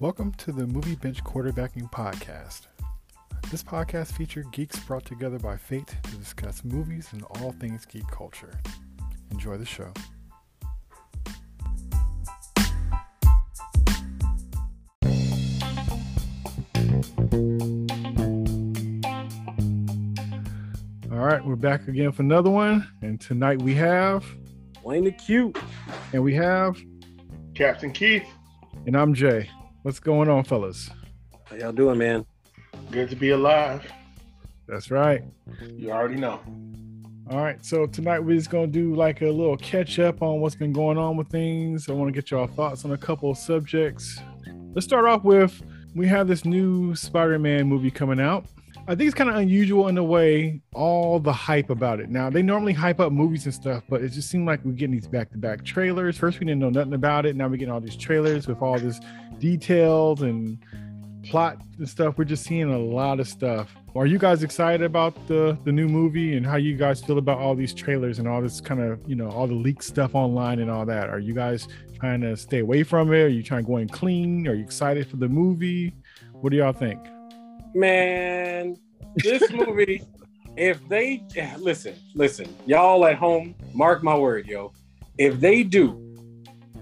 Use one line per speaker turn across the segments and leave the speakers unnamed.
Welcome to the Movie Bench Quarterbacking Podcast. This podcast features geeks brought together by fate to discuss movies and all things geek culture. Enjoy the show. All right, we're back again for another one. And tonight we have,
Wayne Da Que.
and we have,
Captain Keith,
and I'm Jay. What's going on, fellas?
How y'all doing, man?
good to be alive.
That's right.
You already know.
All right, so tonight we're just gonna do like a little catch up on what's been going on with things. I want to get y'all thoughts on a couple of subjects. Let's start off with we have this new Spider-Man movie coming out. I think it's kind of unusual in a way, all the hype about it. Now they normally hype up movies and stuff, but it just seemed like we're getting these back-to-back trailers. First we didn't know nothing about it. Now we're getting all these trailers with all this details and plot and stuff. We're just seeing a lot of stuff. Are you guys excited about the the new movie and how you guys feel about all these trailers and all this kind of you know all the leaked stuff online and all that? Are you guys trying to stay away from it? Are you trying to go in clean? Are you excited for the movie? What do y'all think?
Man, this movie, if they listen, listen, y'all at home, mark my word, yo. If they do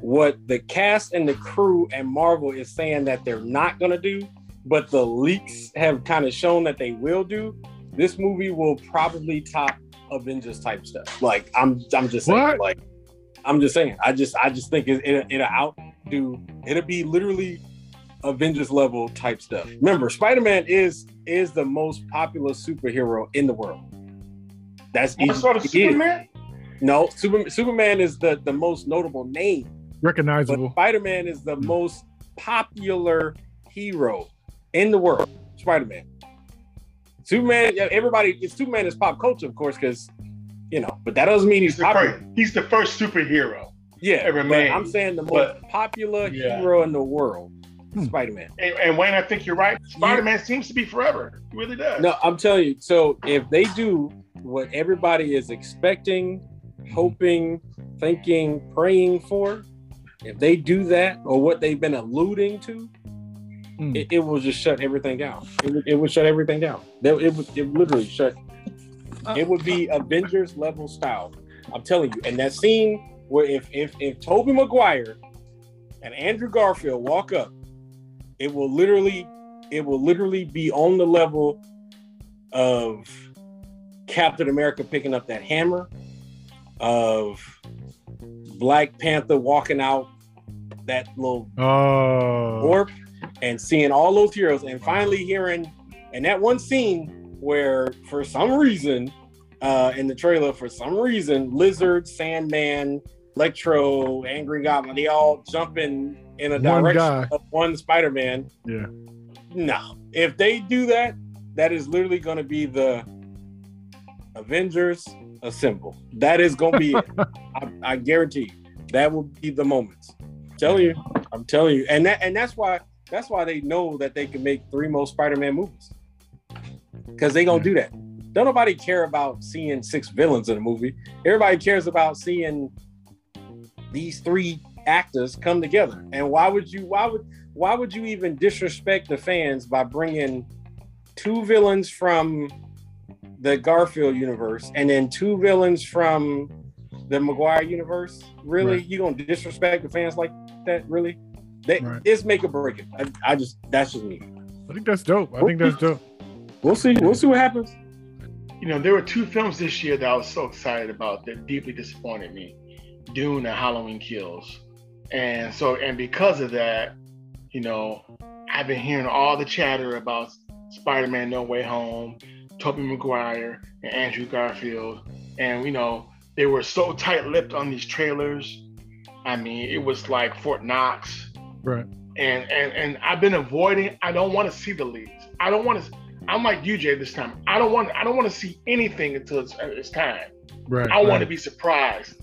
what the cast and the crew and Marvel is saying that they're not gonna do, but the leaks have kind of shown that they will do, this movie will probably top Avengers type stuff. Like I'm, I'm just saying,
What?
like I'm just saying, I just, I just think it, it, it'll outdo. It'll be literally Avengers level type stuff. Remember, Spider-Man is is the most popular superhero in the world. That's
I saw the
he is.
Superman.
No, Super, Superman is the the most notable name, but
Recognizable.
Spider-Man is the most popular hero in the world. Spider-Man. Superman, yeah, everybody, Superman is pop culture, of course, because you know, but that doesn't mean he's
He's the,
popular.
first, he's the first superhero.
Yeah,
ever
but
made.
I'm saying the most
But-
popular
Yeah.
hero in the world,
Hmm.
Spider-Man.
And, and Wayne, I think you're right. Spider-Man seems to be forever. He really does.
No, I'm telling you. So if they do what everybody is expecting, hoping, thinking, praying for, if they do that or what they've been alluding to,
Hmm.
it, it will just shut everything down. It would, it would shut everything down. They- It would it literally shut. It would be Avengers level style. I'm telling you. And that scene where if if if Tobey Maguire and Andrew Garfield walk up, it will literally it will literally be on the level of Captain America picking up that hammer, of Black Panther walking out that little
Oh,
orb and seeing all those heroes and finally hearing and that one scene where for some reason uh in the trailer for some reason lizard sandman electro angry goblin they all jumping in a
One
direction
guy.
of one spider-man.
Yeah.
no. If they do that that is literally going to be the avengers assemble. That is going to be it. I, I guarantee you that will be the moments. Telling you. I'm telling you. And that and that's why that's why they know that they can make three more spider-man movies. Because they gonna do that. Don't nobody care about seeing six villains in a movie. Everybody cares about seeing these three actors come together and why would you why would why would you even disrespect the fans by bringing two villains from the garfield universe and then two villains from the Maguire universe really
Right.
you gonna disrespect the fans like that really they,
Right.
it's make or break it I, I just that's just me
I think that's dope. I think that's dope.
we'll see we'll see what happens
You know, there were two films this year that I was so excited about that deeply disappointed me. Dune and Halloween Kills. And so, and because of that, you know, I've been hearing all the chatter about Spider-Man No Way Home, Tobey Maguire, and Andrew Garfield. And, you know, they were so tight-lipped on these trailers. I mean, it was like Fort Knox.
Right.
and and and I've been avoiding. I don't want to see the leads. I don't want to. I'm like you, Jay. This time, I don't want. I don't want to see anything until it's, it's time.
Right.
I want to be surprised.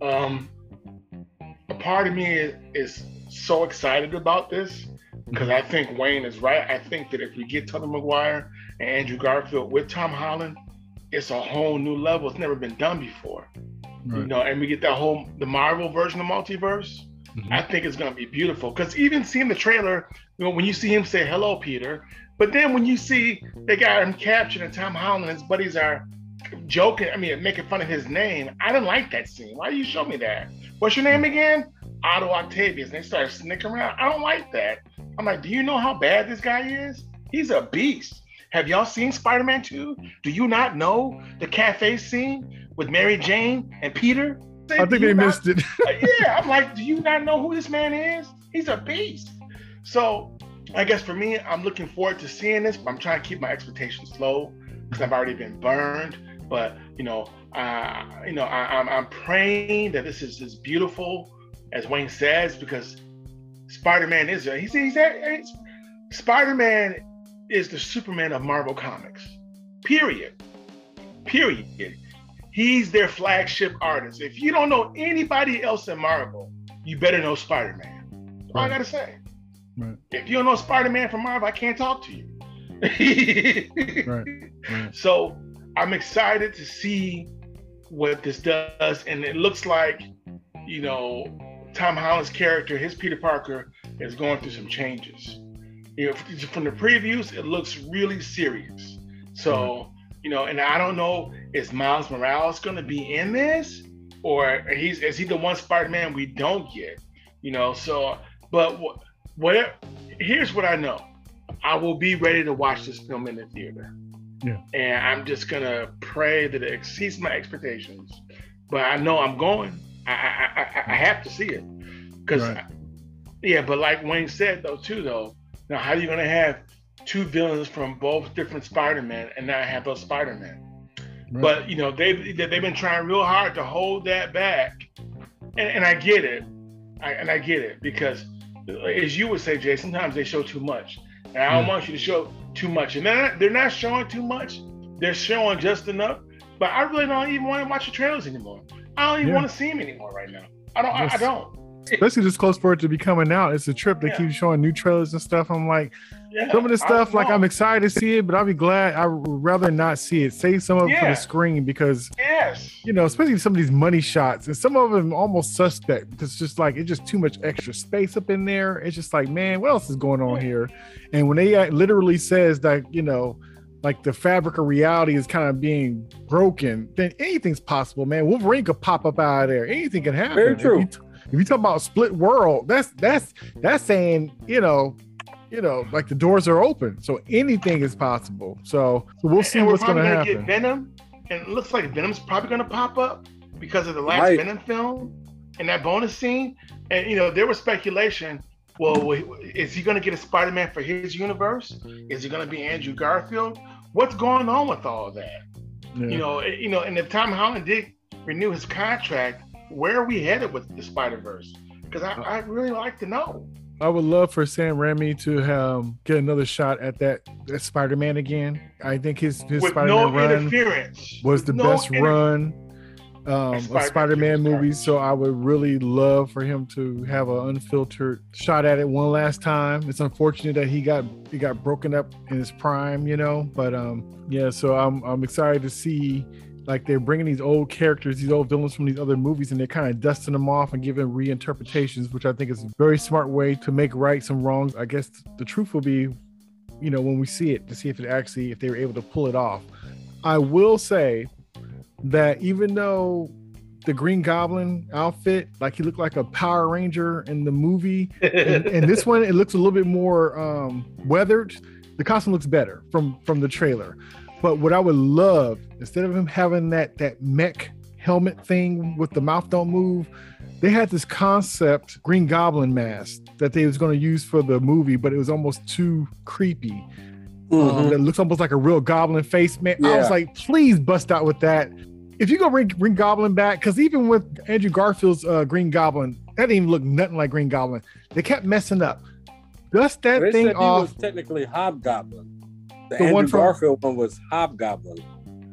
Um, a part of me is, is so excited about this because I think Wayne is right. I think that if we get Tobey Maguire and Andrew Garfield with Tom Holland, it's a whole new level. It's never been done before. You know, and we get that whole the Marvel version of multiverse. Mm-hmm. I think it's gonna be beautiful. Because even seeing the trailer, you know, when you see him say hello, Peter, but then when you see they got him captured and Tom Holland and his buddies are joking, I mean making fun of his name, I didn't like that scene. Why do you show me that? What's your name mm. again? Otto Octavius. And they started snicking around. I don't like that. I'm like, do you know how bad this guy is? He's a beast. Have y'all seen Spider-Man 2? Do you not know the cafe scene with Mary Jane and Peter?
I think they
not,
missed it.
Uh, yeah, I'm like, do you not know who this man is? He's a beast. So I guess for me, I'm looking forward to seeing this, but I'm trying to keep my expectations low because I've already been burned. But you know, uh, you know, I, am I'm, I'm praying that this is as beautiful as Wayne says because Spider-Man is he's he's, he's Spider-Man is the Superman of Marvel Comics. Period. Period. He's their flagship artist. If you don't know anybody else in Marvel, you better know Spider-Man. That's all I gotta say. Right. If you don't know Spider-Man from Marvel, I can't talk to you. right. right. So I'm excited to see what this does, and it looks like, you know, Tom Holland's character, his Peter Parker, is going through some changes. You know, from the previews, it looks really serious. So, you know, and I don't know, is Miles Morales going to be in this, or he's is he the one Spider-Man we don't get? You know, so but what, here's what I know. I will be ready to watch this film in the theater. Yeah. And I'm just gonna pray that it exceeds my expectations. But I know I'm going. I I, I, I have to see it. Because right. yeah, but like Wayne said though too though, now how are you gonna have two villains from both different Spider-Man and not have those Spider-Man? Right. But you know, they've they've been trying real hard to hold that back. And, and I get it. I, and I get it because as you would say, Jay, sometimes they show too much. And I don't mm. want you to show too much. And they're not, they're not showing too much. They're showing just enough. But I really don't even want to watch the trailers anymore. I don't even yeah. want to see them anymore right now. I don't. I, I, don't.
Especially this close for it to be coming out. It's a trip. They yeah. keep showing new trailers and stuff. I'm like, yeah, some of the stuff, like I'm excited to see it, but I'll be glad. I would rather not see it. Save some of it for the screen because,
yes,
you know, especially some of these money shots and some of them almost suspect because it's just like it's just too much extra space up in there. It's just like, man, what else is going on here? And when they uh, literally says that, you know, like the fabric of reality is kind of being broken, then anything's possible, man. Wolverine could pop up out of there. Anything can happen.
Very true.
If you, if you talk about split world, that's that's that's saying, you know, you know, like the doors are open, so anything is possible. So, so we'll see what's going to happen.
Get Venom, and it looks like Venom's probably going to pop up because of the last right. Venom film and that bonus scene. And you know, there was speculation. Well, is he going to get a Spider-Man for his universe? Is he going to be Andrew Garfield? What's going on with all of that? Yeah. You know, eh, you know, and if Tom Holland did renew his contract, where are we headed with the Spider Verse? Because I, I really like to know.
I would love for Sam Raimi to um, get another shot at that, that Spider Man again. I think his his Spider Man no run was the no best inter- run um, of Spider Man movies. So I would really love for him to have an unfiltered shot at it one last time. It's unfortunate that he got he got broken up in his prime, you know. But um, yeah, so I'm I'm excited to see like they're bringing these old characters, these old villains from these other movies, and they're kind of dusting them off and giving reinterpretations, which I think is a very smart way to make right some wrongs. I guess the truth will be, you know, when we see it to see if it actually if they were able to pull it off. I will say that even though the Green Goblin outfit, like he looked like a Power Ranger in the movie, and, and this one it looks a little bit more um, weathered. The costume looks better from from the trailer. But what I would love, instead of him having that that mech helmet thing with the mouth don't move, they had this concept Green Goblin mask that they was going to use for the movie, but it was almost too creepy. Um, mm-hmm. Um, that looks almost like a real goblin face. Man, yeah. I was like, please bust out with that. If you go bring Green Goblin back, because even with Andrew Garfield's uh, Green Goblin, that didn't even look nothing like Green Goblin. They kept messing up. Dust that they thing off.
technically Hobgoblin. The, the Andrew one from Garfield one was Hobgoblin.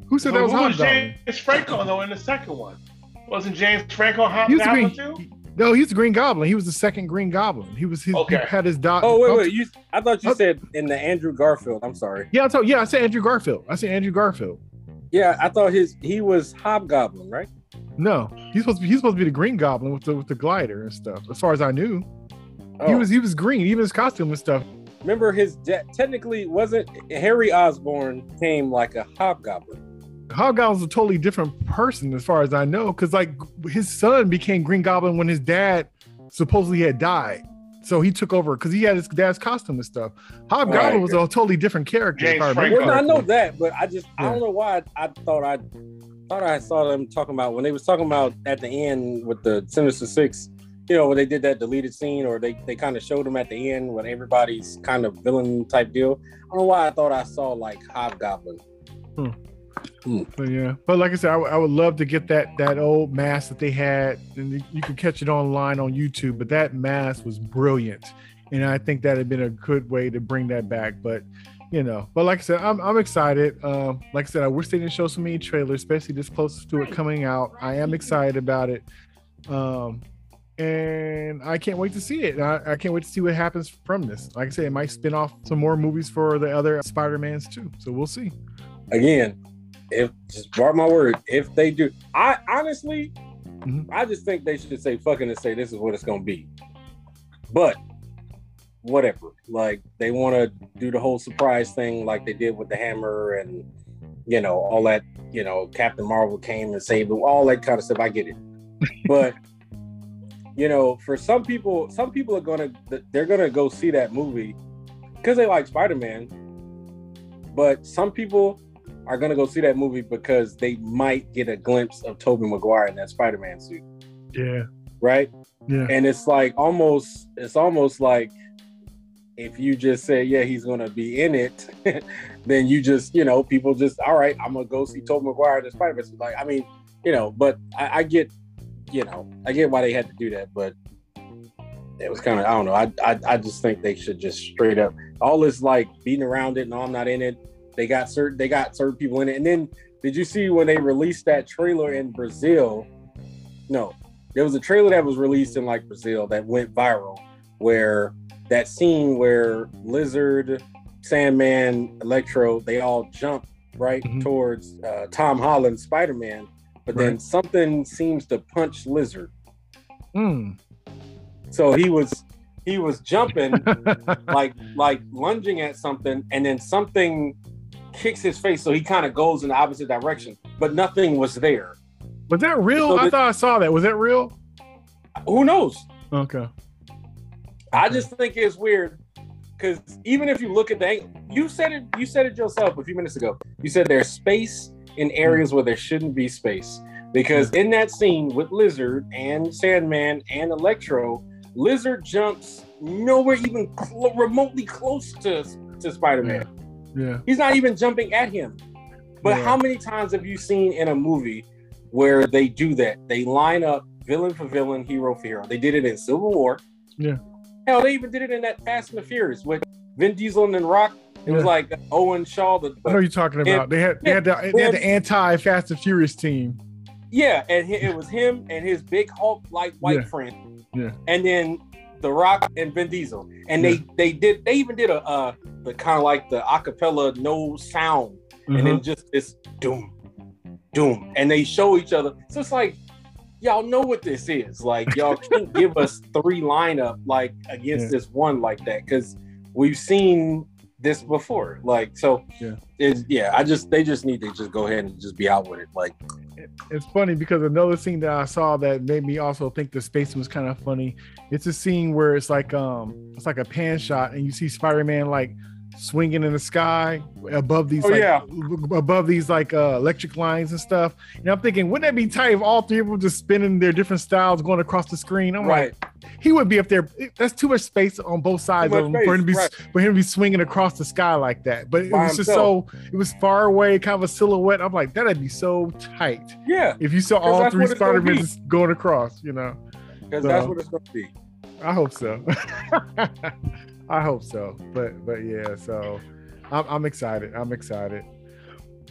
Who said that was Hobgoblin?
James Franco though in the second one. Wasn't James Franco Hobgoblin too?
No, he's the Green Goblin. He was the second Green Goblin. He was his, okay. he had his dot.
Oh wait, oh, wait. You, I thought you oh. said in the Andrew Garfield. I'm sorry.
Yeah, I told, yeah, I said Andrew Garfield. I said Andrew Garfield.
Yeah, I thought his he was Hobgoblin, right?
No, he's supposed to be, he's supposed to be the Green Goblin with the with the glider and stuff. As far as I knew, he
Oh,
was he was green, even his costume and stuff.
Remember his de- technically wasn't Harry Osborn came like a hobgoblin.
Hobgoblin's a totally different person as far as I know, because like his son became Green Goblin when his dad supposedly had died. So he took over because he had his dad's costume and stuff. Hobgoblin
Right.
was a totally different character.
James
I
Well, I know that, but I just I don't know why I, I thought I thought I saw them talking about when they was talking about at the end with the Sinister Six. You know, when they did that deleted scene, or they, they kind of showed them at the end when everybody's kind of villain type deal. I don't know why I thought I saw like Hobgoblin.
But yeah, but like I said, I, would- love to get that that old mask that they had, and you, you can catch it online on YouTube. But that mask was brilliant, and I think that had been a good way to bring that back. But you know, but like I said, I'm I'm excited. Um, like I said, I wish they didn't show so many trailers, especially this close to it coming out. I am excited about it, um, and I can't wait to see it. I, I can't wait to see what happens from this. Like I said, it might spin off some more movies for the other Spider Mans too. So we'll see.
Again, if just mark my word, if they do, I honestly,
Mhm.
I just think they should say fucking and say this is what it's gonna be. But whatever, like they want to do the whole surprise thing, like they did with the hammer and you know all that. You know, Captain Marvel came and saved all that kind of stuff. I get it, but you know, for some people, some people are gonna they're gonna go see that movie because they like Spider Man. But some people are gonna go see that movie because they might get a glimpse of Tobey Maguire in that Spider-Man suit,
Yeah,
right?
yeah.
And it's like almost it's almost like if you just say, yeah, he's gonna be in it, then you just, you know, people just, all right, I'm gonna go see Tobey Maguire in the Spider-Man suit. Like, I mean, you know, but I, I get, you know, I get why they had to do that, but it was kind of, I don't know. I, I I just think they should just straight up all this like beating around it. No, I'm not in it. They got certain they got certain people in it. And then did you see when they released that trailer in Brazil? No, there was a trailer that was released in like Brazil that went viral where that scene where Lizard, Sandman, Electro, they all jump right
Mhm.
towards uh, Tom Holland, Spider Man, but then something seems to punch Lizard.
Mm.
So he was he was jumping like like lunging at something, and then something kicks his face, so he kind of goes in the opposite direction, but nothing was there.
Was that real?
So
I thought I saw that. Was that real?
Who knows?
Okay.
I just think it's weird because even if you look at the ang- you said it you said it yourself a few minutes ago. You said there's space in areas where there shouldn't be space because in that scene with Lizard and Sandman and Electro, Lizard jumps nowhere even clo- remotely close to to Spider-Man.
Yeah.
He's not even jumping at him. But
Yeah.
how many times have you seen in a movie where they do that? They line up villain for villain, hero for hero. They did it in Civil War.
Yeah.
Hell, they even did it in that Fast and the Furious with Vin Diesel and Rock. It was like Owen Shaw. The,
I know you're talking about. They had they had the they had the anti Fast and Furious team.
yeah, and it was him and his big Hulk like white
Yeah.
friend.
Yeah.
And then The Rock and Vin Diesel, and they they did they even did a uh the kind of like the acapella no sound and
Mhm.
then just it's doom, doom, and they show each other. So it's like, y'all know what this is. Like, y'all can't give us three lineup like against
Yeah.
this one like that because we've seen this before. Like, so
Yeah.
it's yeah. I just they just need to just go ahead and just be out with it. Like,
it's funny because another scene that I saw that made me also think the space was kind of funny. It's a scene where it's like um it's like a pan shot and you see Spider-Man like swinging in the sky above these
Oh,
like
yeah.
above these like uh electric lines and stuff. And I'm thinking, wouldn't that be tight if all three of them just spinning their different styles going across the screen? I'm
right?
like, he would be up there. That's too much space on both sides of him for him to be
space,
for him to be swinging across the sky like that. But it
By
was just so it was far away, kind of a silhouette. I'm like, that'd be so tight
Yeah,
if you saw all three
what it's gonna
Spider-Men
be.
going across. You know,
because
So-
that's what it's gonna be.
I hope so. I hope so. But but yeah, so I'm I'm excited. I'm excited.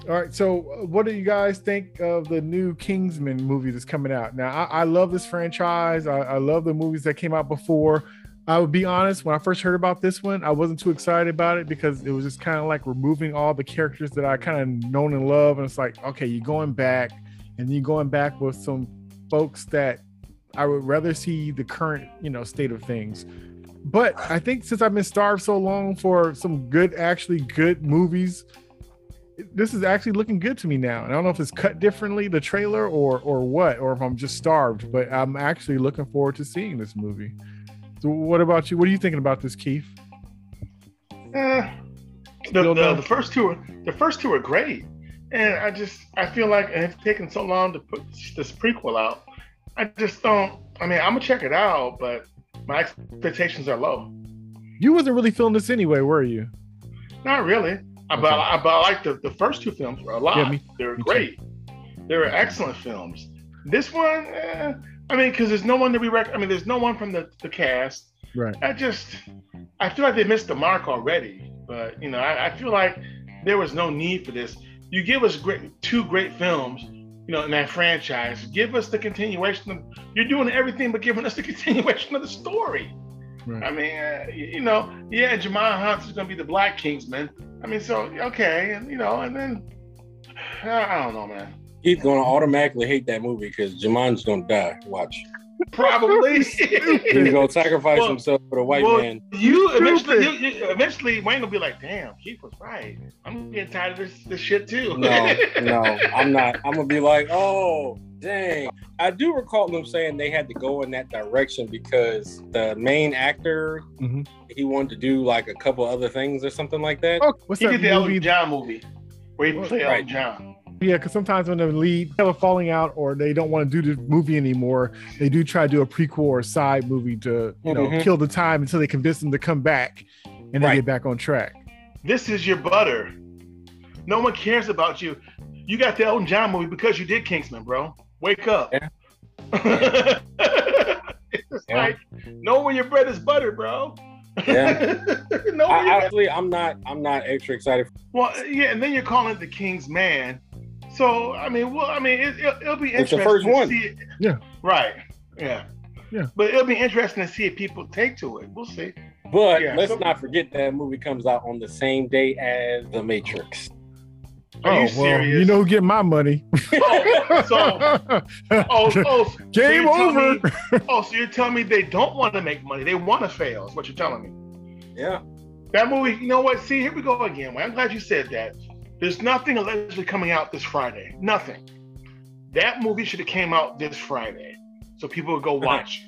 All right, so uh, what do you guys think of the new Kingsman movie that's coming out? Now, I, I love this franchise. I, I love the movies that came out before. I would be honest, when I first heard about this one, I wasn't too excited about it because it was just kind of like removing all the characters that I kind of known and love. And it's like, okay, you're going back and you're going back with some folks that I would rather see the current, you know, state of things. But I think since I've been starved so long for some good, actually good movies, this is actually looking good to me now. And I don't know if it's cut differently, the trailer, or or what, or if I'm just starved. But I'm actually looking forward to seeing this movie. So, what about you? What are you thinking about this, Keith?
Uh, the, the, the, first two, are, the first two are great, and I just I feel like it's taken so long to put this prequel out. I just don't. I mean, I'm gonna check it out, but my expectations are low.
You wasn't really feeling this anyway, were you?
Not really. Okay. But, I, but I like the, the first two films a lot. Yeah, me, they were great. Too. They were excellent films. This one, eh, I mean, because there's no one to be rec- I mean, there's no one from the, the cast.
Right.
I just, I feel like they missed the mark already. But you know, I, I feel like there was no need for this. You give us great two great films, you know, in that franchise. Give us the continuation of. You're doing everything but giving us the continuation of the story. Right. I mean, uh, you know, yeah, Djimon Hounsou is going to be the Black Kingsman. I mean, so okay, and you know, and then I don't know, man.
He's going to automatically hate that movie because Djimon's going to die. Watch.
Probably.
He's gonna sacrifice well, himself for the white well, man.
You eventually, you, you, eventually, Wayne will be like, "Damn, Keith was right. I'm getting tired of this, this shit too."
No, no, I'm not. I'm gonna be like, "Oh, dang." I do recall them saying they had to go in that direction because the main actor mm-hmm. he wanted to do like a couple other things or something like that.
Oh, what's he that did the Elton John movie where he played right. Elton John.
Yeah, because sometimes when the lead have a falling out or they don't want to do the movie anymore, they do try to do a prequel or side movie to you know mm-hmm. kill the time until they convince them to come back and right. they get back on track.
This is your butter. No one cares about you. You got the Elton John movie because you did Kingsman, bro. Wake up. Yeah. it's yeah. like know when your bread is butter, bro.
Yeah. no, I, actually, I'm not. I'm not extra excited.
Well, yeah, and then you're calling it the King's Man, so I mean, well, I mean, it, will be interesting.
It's the first one.
Yeah.
Right. Yeah.
Yeah.
But it'll be interesting to see if people take to it. We'll see.
But yeah, let's so, not forget that movie comes out on the same day as The Matrix.
Are oh, you well,
you know who get my money.
oh, so, oh, oh,
game so over.
Me, oh, so you're telling me they don't want to make money? They want to fail. Is what you're telling me?
Yeah.
That movie. You know what? See, here we go again. I'm glad you said that. There's nothing allegedly coming out this Friday. Nothing. That movie should have came out this Friday, so people would go watch
it.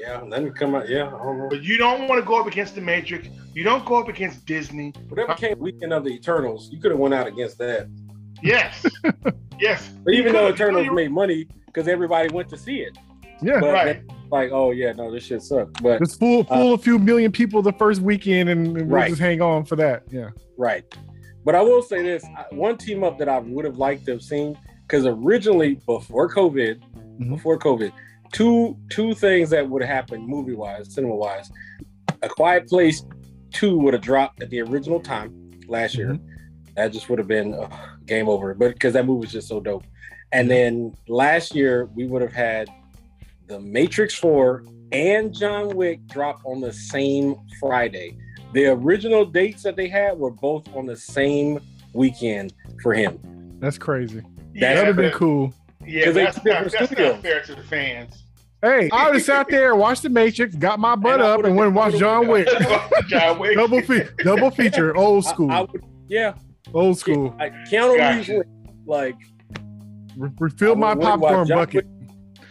Yeah, let me come out. Yeah,
but you don't want to go up against the Matrix. You don't go up against Disney.
Whatever came weekend of the Eternals, you could have went out against that.
Yes, yes.
But even though Eternals made money because everybody went to see it.
Yeah,
but right.
Like, oh yeah, no, this shit sucked. But
it's full, full uh, a few million people the first weekend, and we'll right. just hang on for that. Yeah,
right. But I will say this: one team up that I would have liked to have seen because originally before COVID, mm-hmm. before COVID, two two things that would have happened movie wise, cinema wise. A Quiet Place two would have dropped at the original time last year. Mm-hmm. That just would have been uh, game over. But because that movie was just so dope. And then last year we would have had The Matrix Four and John Wick drop on the same Friday the original dates that they had were both on the same weekend for him.
That's crazy. Yeah, that would have been cool.
Yeah, that's, not, that's not fair to the fans.
Hey, I would have sat there, watched The Matrix, got my butt up, and went and watched John Wick.
John Wick.
double, fe- double feature, old school. I, I would,
yeah,
old school.
Yeah, Keanu Reeves, like
refill my popcorn bucket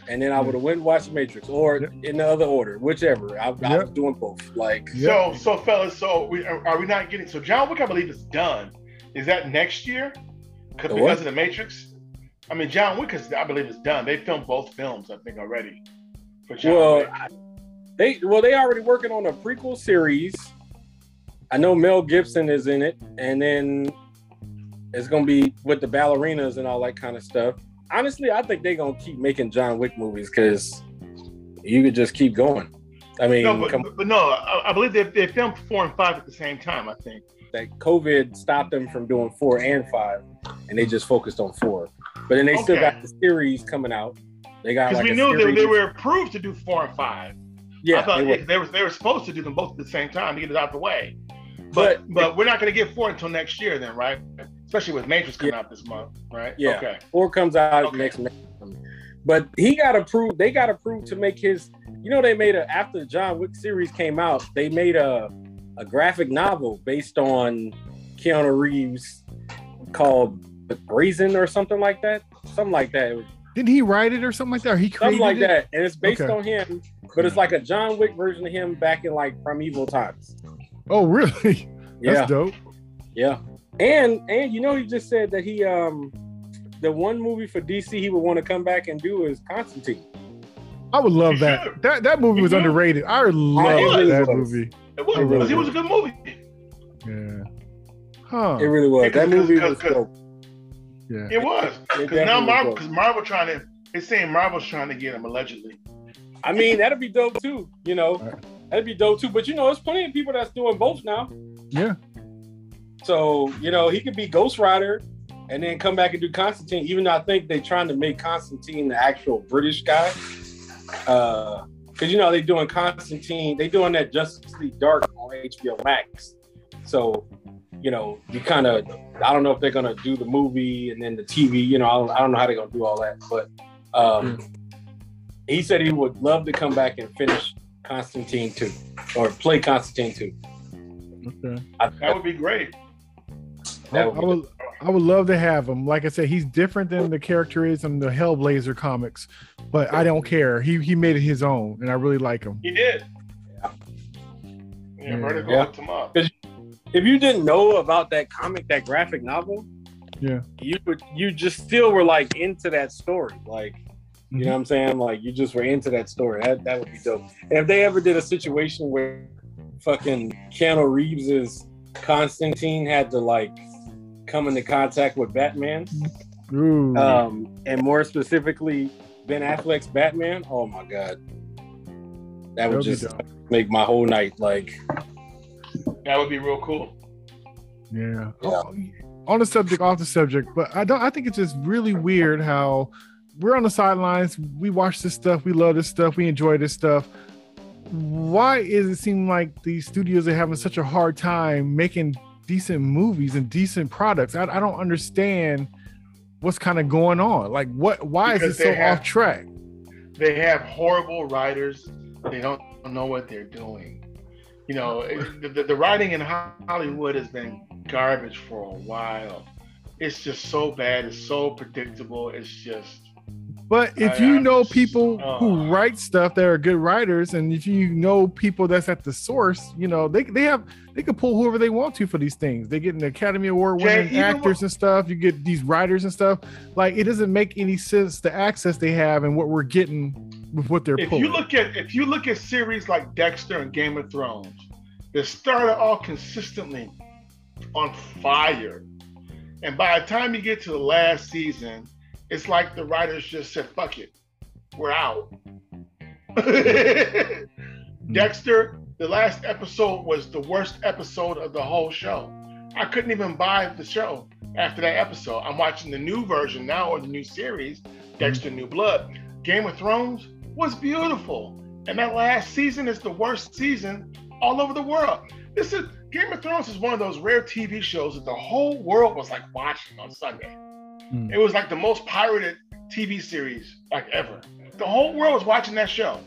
and then I would have went and watched Matrix, or yep. in the other order, whichever. I, yep. I was doing both. Like
so, so fellas. So we, are we not getting? So John Wick, I believe, is done. Is that next year? Because of the Matrix. I mean, John Wick is, I believe, is done. They filmed both films, I think, already.
well, I, they well they already working on a prequel series. I know Mel Gibson is in it, and then it's gonna be with the ballerinas and all that kind of stuff honestly, I think they're gonna keep making John Wick movies because you could just keep going. I mean,
no, but, but no, I, I, believe they, they filmed four and five at the same time. I think
that COVID stopped them from doing four and five, and they just focused on four. But then they okay. still got the series coming out. They got
because
like
we knew they, they were approved to do four and five.
Yeah,
I thought they were. they were they were supposed to do them both at the same time to get it out the way. But but, but we're not going to get four until next year, then, right? especially with Matrix coming yeah. out this month, right?
Yeah. Okay. Four comes out okay. next month. But he got approved. They got approved to make his. You know, they made a after the John Wick series came out. They made a a graphic novel based on Keanu Reeves called The brazen or something like that. Something like that.
Didn't he write it or something like that? Or he created
Something like
it?
that. And it's based
Okay.
on him, but it's like a John Wick version of him back in like primeval times.
Oh, really?
Yeah.
That's dope.
Yeah. And and you know he just said that he um the one movie for DC he would want to come back and do is Constantine.
I would love that. That that movie was underrated. I love
really
that
was.
movie.
It was,
It really
it was a good movie.
Yeah. Huh.
It really was. That movie was dope.
Yeah.
It was. Because now Marvel, because Marvel trying to, it's saying Marvel's trying to get him allegedly.
I mean, that'd be dope too, you know.
Right.
That'd be dope too. But you know, there's plenty of people that's doing both now.
Yeah.
So, you know, he could be Ghost Rider and then come back and do Constantine, even though I think they're trying to make Constantine the actual British guy. Uh because you know they're doing Constantine, they doing that Justice League Dark on HBO Max. So, you know, you kind of I don't know if they're gonna do the movie and then the TV, you know, I don't, I don't know how they're gonna do all that, but um he said he would love to come back and finish Constantine 2 or play Constantine 2.
Okay.
I,
That would be great.
I, I would I would love to have him. Like I said, he's different than the character is in the Hellblazer comics, but I don't care. He he made it his own, and I really like him.
He did.
Yeah.
Yeah,
Yeah.
Vertigo
Yeah.
hooked him up.
If you didn't know about that comic, that graphic novel,
Yeah.
you would you just still were like into that story. Like, you know what I'm saying? Like you just were into that story. That that would be dope. And if they ever did a situation where fucking Keanu Reeves's Constantine had to like come into contact with Batman,
Ooh.
um, and more specifically Ben Affleck's Batman, oh my god. That would
That'd be
just make my whole night like
That would be real cool.
Yeah.
Yeah.
Oh, On the subject, off the subject, but I don't. I think it's just really weird how we're on the sidelines. We watch this stuff. We love this stuff. We enjoy this stuff. Why is it seem like these studios are having such a hard time making decent movies and decent products? I, I don't understand what's kind of going on. Like, what? Why
Because
is it so
have-
off track?
They have horrible writers. They don't know what they're doing. You know, the, the writing in Hollywood has been garbage for a while. It's just so bad. It's so predictable. It's just
But if
I-
you know people
oh.
who write stuff that are good writers, and if you know people that's at the source, you know they they have they can pull whoever they want to for these things. They get an Academy Award winning actors and stuff. You get these writers and stuff. Like it doesn't make any sense the access they have and what we're getting with what they're
if
pulling.
you look at if you look at series like Dexter and Game of Thrones, they started all consistently on fire, and by the time you get to the last season, it's like the writers just said, "Fuck it, we're out." Dexter, the last episode was the worst episode of the whole show. I couldn't even buy the show after that episode. I'm watching the new version now or the new series, Dexter New Blood. Game of Thrones was beautiful. And that last season is the worst season all over the world. This is Game of Thrones is one of those rare TV shows that the whole world was like watching on Sunday.
Mm.
It was like the most pirated TV series like ever. The whole world was watching that show.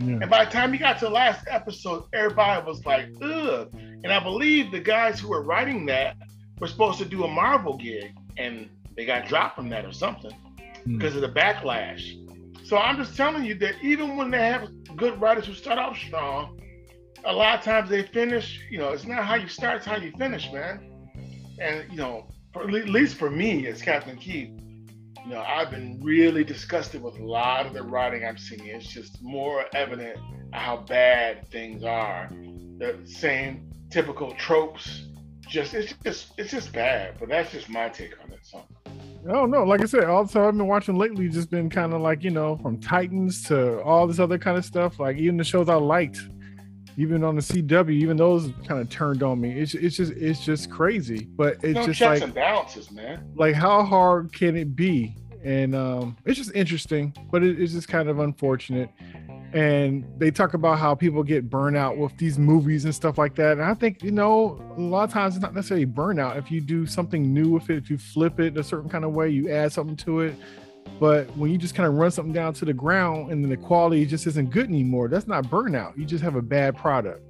Yeah.
And by the time you got to the last episode, everybody was like, ugh. And I believe the guys who were writing that were supposed to do a Marvel gig and they got dropped from that or something
Hmm.
because of the backlash. So I'm just telling you that even when they have good writers who start off strong, a lot of times they finish, you know, it's not how you start, it's how you finish, man. And, you know, at least for me as Captain Keith, you know, I've been really disgusted with a lot of the writing I'm seeing. It's just more evident how bad things are. The same typical tropes. Just it's just it's just bad. But that's just my take on it. So.
I don't know. like I said, all the stuff I've been watching lately just been kind of like, you know, from Titans to all this other kind of stuff. Like even the shows I liked, even on the CW, even those kind of turned on me. It's it's just it's just crazy. But it's
no
just
checks
like
and balances, man.
like how hard can it be? And um it's just interesting, but it, it's just kind of unfortunate. And they talk about how people get burnout with these movies and stuff like that. And I think, you know, a lot of times it's not necessarily burnout. If you do something new with it, if you flip it a certain kind of way, you add something to it, But when you just kind of run something down to the ground and then the quality just isn't good anymore, that's not burnout. You just have a bad product.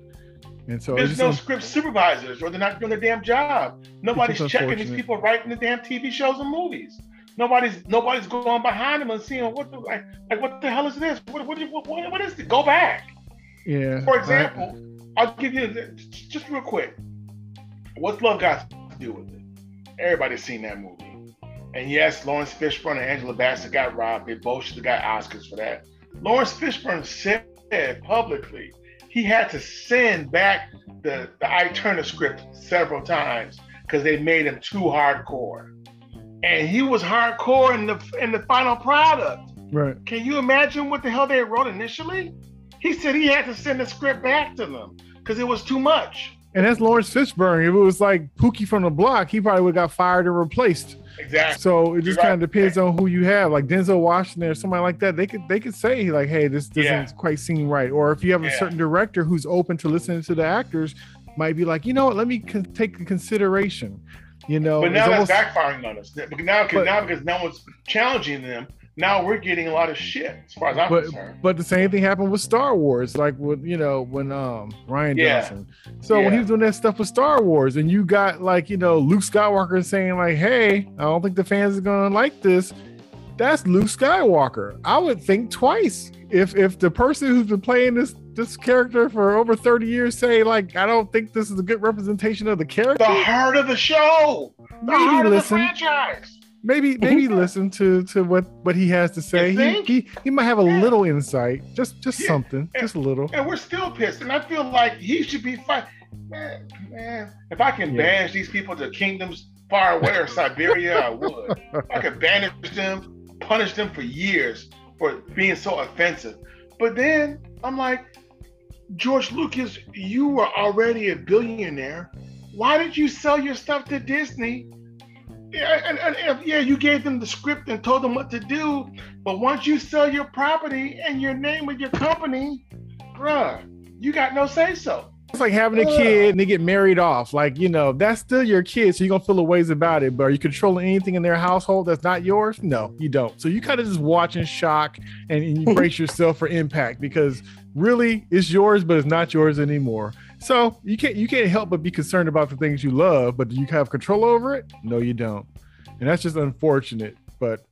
And so
there's no script supervisors, or they're not doing their damn job. Nobody's checking these people writing the damn TV shows and movies. Nobody's nobody's going behind them and seeing what the like, like what the hell is this? What what what, what, what is it? Go back.
Yeah.
For example, I, will give you just real quick. What's love got to do with it? Everybody's seen that movie. And yes, Laurence Fishburne and Angela Bassett got robbed. They both should have got Oscars for that. Laurence Fishburne said publicly he had to send back the, the Ike Turner script several times because they made him too hardcore. And he was hardcore in the in the final product.
Right.
Can you imagine what the hell they wrote initially? He said he had to send the script back to them because it was too much.
And that's Laurence Fishburne. If it was like Pookie from the block, he probably would have got fired and replaced.
Exactly.
So it just kind of depends on who you have, like Denzel Washington or somebody like that. They could they could say like, "Hey, this doesn't yeah. quite seem right." Or if you have a yeah. certain director who's open to listening to the actors, might be like, you know what, let me con- take the consideration. You know,
but now that's almost, backfiring on us. Now, because now because no one's challenging them, now we're getting a lot of shit as far as I'm
but,
concerned.
But the same thing happened with Star Wars, like with you know when um Rian yeah. Johnson. So yeah. when he was doing that stuff with Star Wars, and you got like you know Luke Skywalker saying like, "Hey, I don't think the fans are gonna like this." That's Luke Skywalker. I would think twice if if the person who's been playing this this character for over 30 years say like I don't think this is a good representation of the character.
The heart of the show. The Maybe heart listen. of the franchise
maybe maybe listen to to what what he has to say. He, he he might have a yeah. little insight, just just yeah. something,
and,
just a little.
And we're still pissed, and I feel like he should be fine. Man, man, if I can yeah. banish these people to kingdoms far away or Siberia, I would. I could banish them, punish them for years for being so offensive. But then I'm like, George Lucas, you were already a billionaire. Why did you sell your stuff to Disney yeah, and, and, and, yeah, you gave them the script and told them what to do, but once you sell your property and your name with your company, bruh, you got no say so.
It's like having a kid and they get married off. Like, you know, that's still your kid, so you're gonna feel a ways about it. But are you controlling anything in their household that's not yours? No, you don't. So you kind of just watch in shock and, and you brace yourself for impact because really it's yours, but it's not yours anymore. So you can't you can't help but be concerned about the things you love, but do you have control over it? No, you don't, and that's just unfortunate. But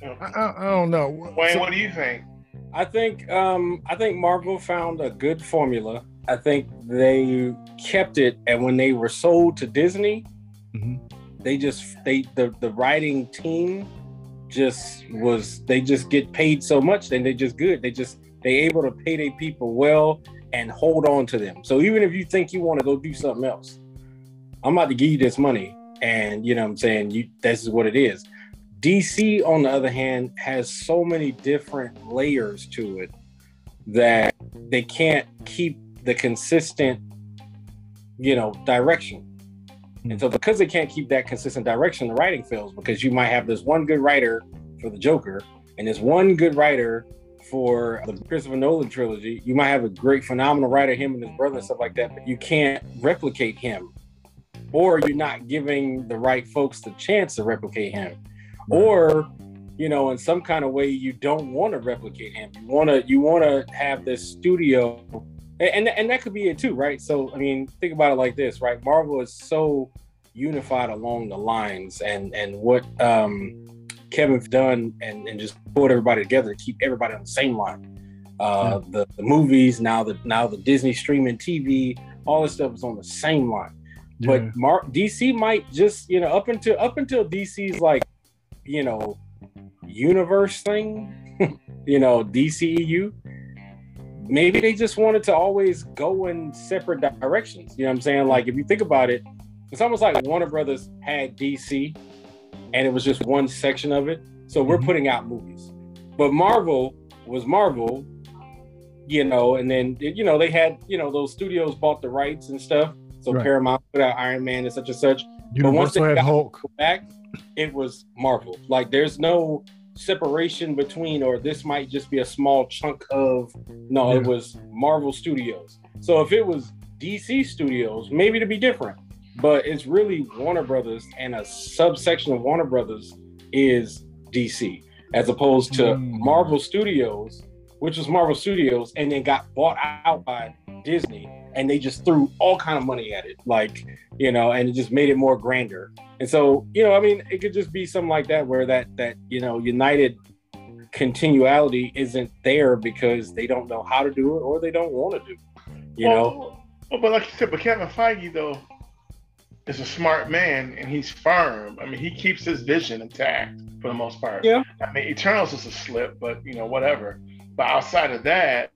I, I, I don't know.
Wayne, so, what do you think?
I think um, I think Marvel found a good formula. I think they kept it, and when they were sold to Disney, mm-hmm. they just they the the writing team just was they just get paid so much, then they just good. They just they able to pay their people well and hold on to them. So even if you think you want to go do something else, I'm about to give you this money, and you know I'm saying you this is what it is. DC, on the other hand, has so many different layers to it that they can't keep the consistent, you know, direction. And so because they can't keep that consistent direction, the writing fails because you might have this one good writer for the Joker and this one good writer for the Christopher Nolan trilogy. You might have a great, phenomenal writer, him and his brother and stuff like that, but you can't replicate him. Or you're not giving the right folks the chance to replicate him. Or, you know, in some kind of way you don't want to replicate him. You wanna you wanna have this studio and and that could be it too, right? So I mean, think about it like this, right? Marvel is so unified along the lines and and what um Kevin's done and, and just put everybody together to keep everybody on the same line. Uh, yeah. the, the movies, now the now the Disney streaming TV, all this stuff is on the same line. Yeah. But Mark DC might just, you know, up until up until DC's like, you know, universe thing, you know, DCEU, maybe they just wanted to always go in separate directions. You know what I'm saying? Like if you think about it, it's almost like Warner Brothers had DC and it was just one section of it. So we're mm-hmm. putting out movies. But Marvel was Marvel, you know, and then you know they had you know those studios bought the rights and stuff. So right. Paramount put out Iron Man and such and such.
You but once they had Hulk
back, it was Marvel. Like there's no separation between, or this might just be a small chunk of. No, yeah. it was Marvel Studios. So if it was DC Studios, maybe to be different but it's really Warner Brothers, and a subsection of Warner Brothers is DC. as opposed to
Mm.
Marvel Studios, which was Marvel Studios, and then got bought out by Disney, and they just threw all kind of money at it, like you know, and it just made it more grander. And so, you know, I mean, it could just be something like that, where that that you know, United continuality isn't there because they don't know how to do it or they don't want to do. It, you know,
Well, well, but like you said, but Kevin Feige though is a smart man and he's firm. I mean, he keeps his vision intact for the most part.
Yeah.
I mean, Eternals is a slip, but you know, whatever. But outside of that,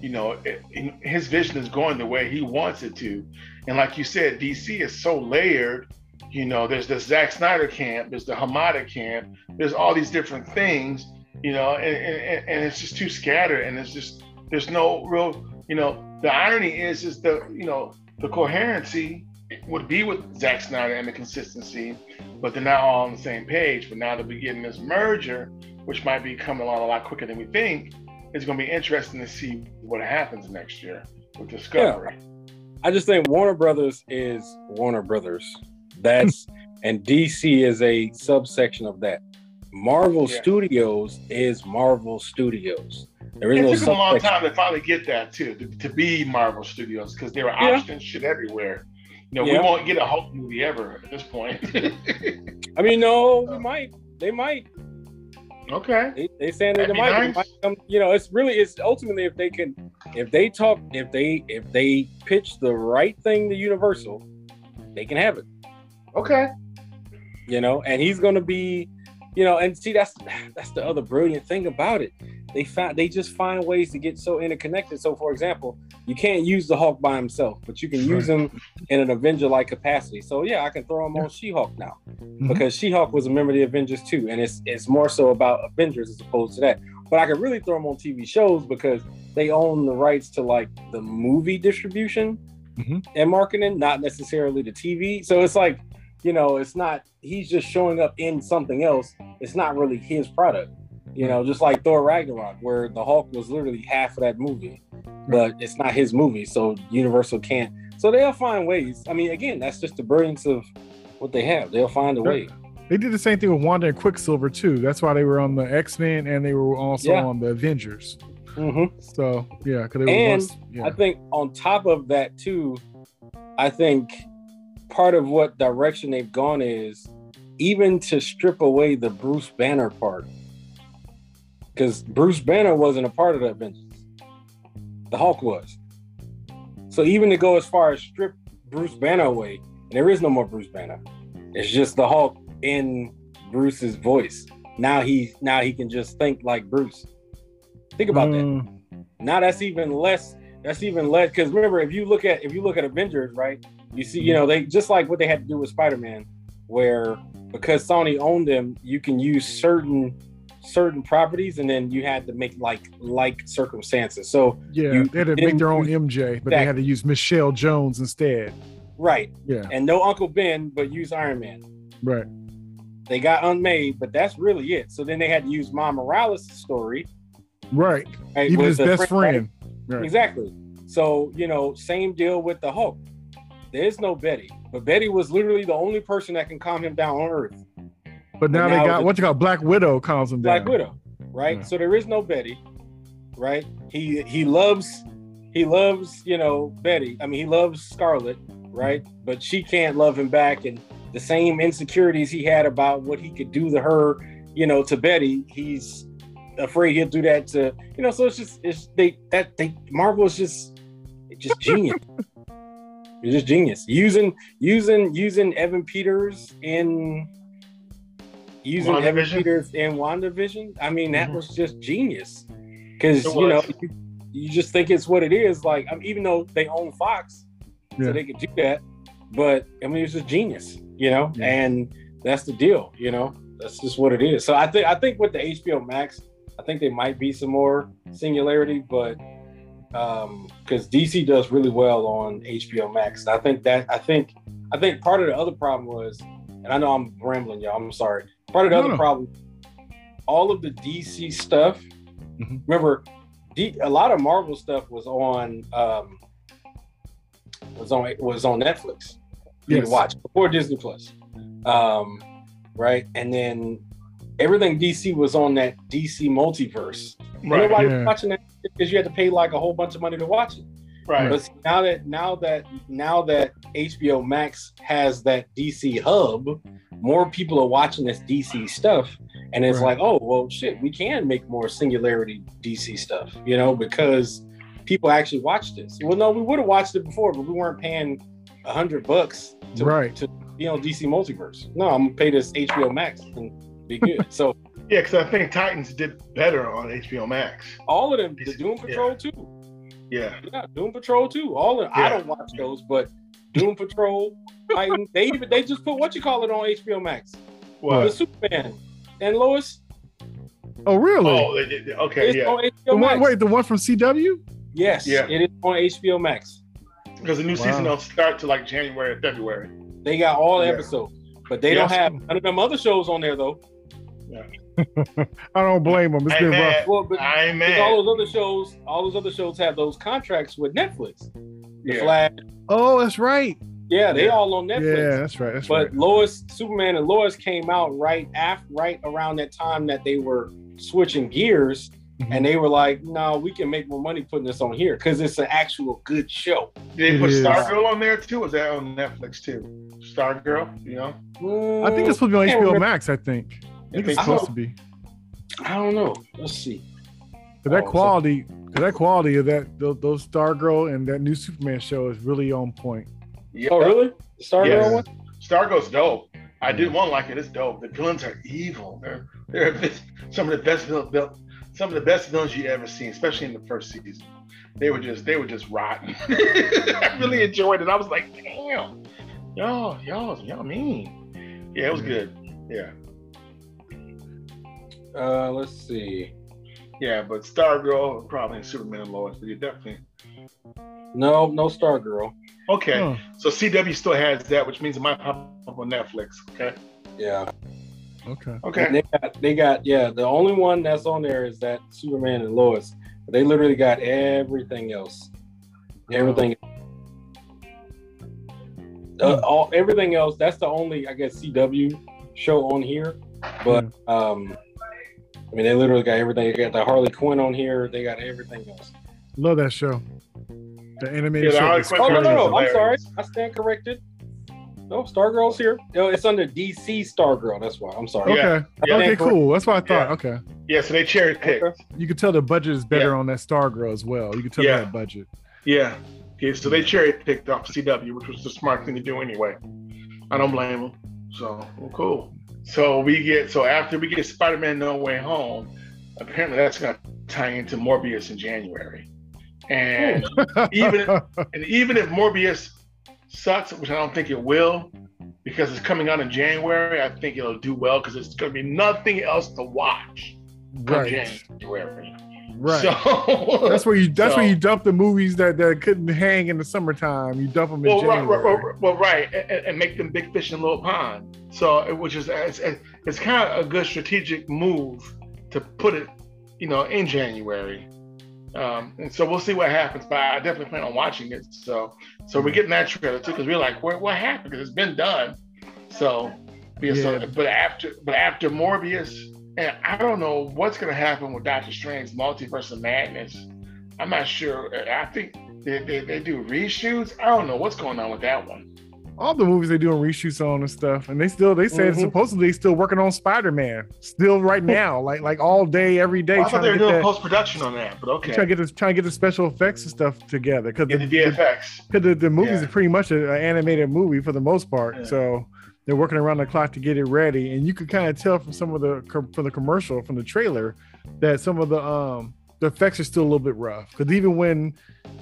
you know, it, it- his vision is going the way he wants it to. And like you said, DC is so layered. You know, there's the Zack Snyder camp, there's the Hamada camp, there's all these different things. You know, and, and, and it's just too scattered, and it's just there's no real. You know, the irony is is the you know the coherency would be with Zack Snyder and the consistency, but they're not all on the same page. But now that we're getting this merger, which might be coming along a lot quicker than we think, it's going to be interesting to see what happens next year with Discovery.
I just think Warner Brothers is Warner Brothers. That's and DC is a subsection of that. Marvel
Yeah.
Studios is Marvel Studios. There is
It
no
took them a long time to finally get that too, to, to be Marvel Studios, because there were
Yeah.
optioning shit everywhere. You know,
Yeah.
we won't get a Hulk movie ever at this point.
I mean, no, we might. They might.
okay.
They, they saying that
That'd
they might, they
nice.
might come. You know, it's really it's ultimately if they can, if they talk, if they if they pitch the right thing to Universal, they can have it.
Okay.
you know and he's going to be you know and see that's that's the other brilliant thing about it. They find they just find ways to get so interconnected. So for example you can't use the Hulk by himself but you can use him in an avenger like capacity. So yeah i can throw him on she-hulk now because she-hulk was a member of the avengers too and it's it's more so about avengers as opposed to that. But i can really throw him on tv shows because they own the rights to like the movie distribution
Mhm.
and marketing not necessarily the tv so it's like you know, it's not he's just showing up in something else. It's not really his product. You know, just like Thor Ragnarok, where the Hulk was literally half of that movie, but it's not his movie, so Universal can't. So they'll find ways. I mean, again, that's just the brilliance of what they have. They'll find a way.
They did the same thing with Wanda and Quicksilver too. That's why they were on the X Men and they were also
Yeah.
on the Avengers.
hmm
So yeah, because they were
And
once, yeah.
I think on top of that too, I think part of what direction they've gone is even to strip away the Bruce Banner part. Because Bruce Banner wasn't a part of the Avengers. The Hulk was. So even to go as far as strip Bruce Banner away, and there is no more Bruce Banner. It's just the Hulk in Bruce's voice. Now he now he can just think like Bruce. Think about that
Mm,
now that's even less that's even less because remember if you look at if you look at avengers right you see you know they just like what they had to do with spider-man where because sony owned them you can use certain certain properties and then you had to make like like circumstances so
Yeah,
You
they had to make their own MJ, but they had to use Michelle Jones instead.
right
Yeah,
and no uncle ben but use iron man
right.
they got unmade but that's really it so then they had to use Miles morales story
Right.
right,
Even his best
friend-
friend. Right.
Exactly. So, you know, same deal with the Hulk. There's no Betty, but Betty was literally the only person that can calm him down on Earth.
But now they got what you call Black Widow calms him
Black
down.
Black Widow, right?
Yeah.
So there is no Betty, right? He he loves he loves, you know, Betty. I mean, he loves Scarlet, right? But she can't love him back and the same insecurities he had about what he could do to her, you know, to Betty, he's afraid he'll do that to, you know, so it's just it's they that they Marvel is just just genius. It's just genius. Using using using Evan Peters in using Evan Peters in WandaVision. I mean, that
Mhm.
was just genius. Because you know, you, you just think it's what it is. Like, I mean, even though they own Fox,
Yeah.
so they could do that. But I mean, it's just genius, you know.
Yeah.
And that's the deal, you know. That's just what it is. So I think I think with the HBO Max, I think there might be some more singularity, but um because DC does really well on HBO Max. And I think that I think I think part of the other problem was, and I know I'm rambling, y'all. I'm sorry. Part of the
No,
other
no.
problem, all of the DC stuff.
Mhm.
Remember, D, a lot of Marvel stuff was on um was on was on Netflix. You
Yes.
watch before Disney Plus, um, right? And then everything DC was on that DC multiverse.
Right.
Nobody
Yeah.
was watching that because you had to pay like a whole bunch of money to watch it.
Right.
But see, now that now that now that HBO Max has that DC hub, more people are watching this DC stuff, and it's
Right.
like, oh well, shit, we can make more singularity DC stuff, you know, because people actually watch this. Well, no, we would have watched it before, but we weren't paying a hundred bucks to,
Right.
to be on DC Multiverse. No, I'm gonna pay this HBO Max and be good. so
Yeah, because I think Titans did better on HBO Max.
all of them, the Doom Patrol too.
Yeah.
Yeah, Doom Patrol too. All of I
Yeah.
don't watch those, but Doom Patrol, Titan, they even they just put what you call it on HBO Max.
What?
The Superman and Lois.
Oh, really?
Oh, they did- okay,
It's
yeah.
on
the one,
Max.
wait, the one from CW?
Yes,
Yeah.
it is on HBO Max.
Because the new
Wow.
season don't start till like January or February.
They got all the
Yeah.
episodes, but they
Yeah.
don't have none of them other shows on there though.
I don't blame them. It's
I
been rough.
Well, but
I ain't mad.
all those other shows, all those other shows have those contracts with Netflix. The
Yeah.
Flash,
Oh, that's right.
yeah, they
Yeah.
all on Netflix.
Yeah, that's right. That's
But
right.
Lois, Superman, and Lois came out right after, right around that time that they were switching gears,
Mhm.
and they were like, "No, we can make more money putting this on here because it's an actual good show."
Did they put
It is.
Stargirl on there too? Was that on Netflix too? Stargirl, you know?
I think it's supposed to be on HBO. Max. I think. I think
think
it's supposed to be.
I don't know. Let's see.
But that
Oh, so-
that quality of that those, those Stargirl and that new Superman show is really on point.
Yeah.
Oh, really? The Stargirl
Yes.
one?
Stargirl's dope. I did one like it. It's dope. The villains are evil. They're they're some of the best villains, some of the best villains you ever seen, especially in the first season. They were just they were just rotten. I really enjoyed it. I was like, damn, y'all y'all y'all mean. Yeah, it was good. Yeah,
Uh, let's see.
yeah. But Stargirl probably and Superman and Lois, but you definitely
No, no Stargirl.
okay.
Huh.
So CW still has that, which means it might pop up on Netflix. Okay,
Yeah.
Okay.
okay.
They got, they got, yeah. The only one that's on there is that Superman and Lois. They literally got everything else. Everything. Uh, all everything else. That's the only, I guess, CW show on here. But um, I mean, they literally got everything. They got the Harley Quinn on here. They got everything else.
Love that show. The animated
Yeah, the
show.
Quinn
Oh no, no, no! I'm sorry. I stand corrected. No, Stargirl's here. No, it's under DC Stargirl. That's why. I'm sorry.
Okay.
Yeah.
Yeah.
Okay, cool. That's what I thought.
Yeah.
Okay.
Yeah, so they cherry picked.
Okay.
You could tell the budget is better
Yeah.
on that Stargirl as well. You could tell
Yeah.
that budget.
Yeah. Okay, so they cherry picked off CW, which was the smart thing to do anyway. I don't blame them. So well, cool. So we get so after we get Spider-Man No Way Home, apparently that's gonna tie into Morbius in January. And hmm. even and even if Morbius sucks, which I don't think it will, because it's coming out in January, I think it'll do well because it's gonna be nothing else to watch
right.
January.
Right.
So
that's where you. That's where you dump the movies that, that couldn't hang in the summertime. You dump them in
well, right,
January.
right, right, well, right, and, and make them big fish in a little pond. So, it- which is it's, it's kind of a good strategic move to put it, you know, in January. Um, and so we'll see what happens. But I definitely plan on watching it. So, so we're getting that trailer too because we're like, what, what happened? Because it's been done. So, Yeah. so, but after, but after Morbius, and I don't know what's gonna happen with Doctor Strange Multiverse of Madness. I'm not sure. I think they, they, they do reshoots. I don't know what's going on with that one.
All the movies they're doing reshoots on and stuff, and they still they said
Mhm.
supposedly still working on Spider Man, still right now, like like all day, every day,
Well, I thought
trying
they
to
were
get
doing post production on that, but okay.
trying to get this, trying to get the special effects and stuff together because
Yeah,
the,
the VFX.
Because the, the movie's
Yeah.
pretty much an animated movie for the most part.
Yeah.
So they're working around the clock to get it ready. And you could kind of tell from some of the from the commercial, from the trailer, that some of the um the effects are still a little bit rough. Because even when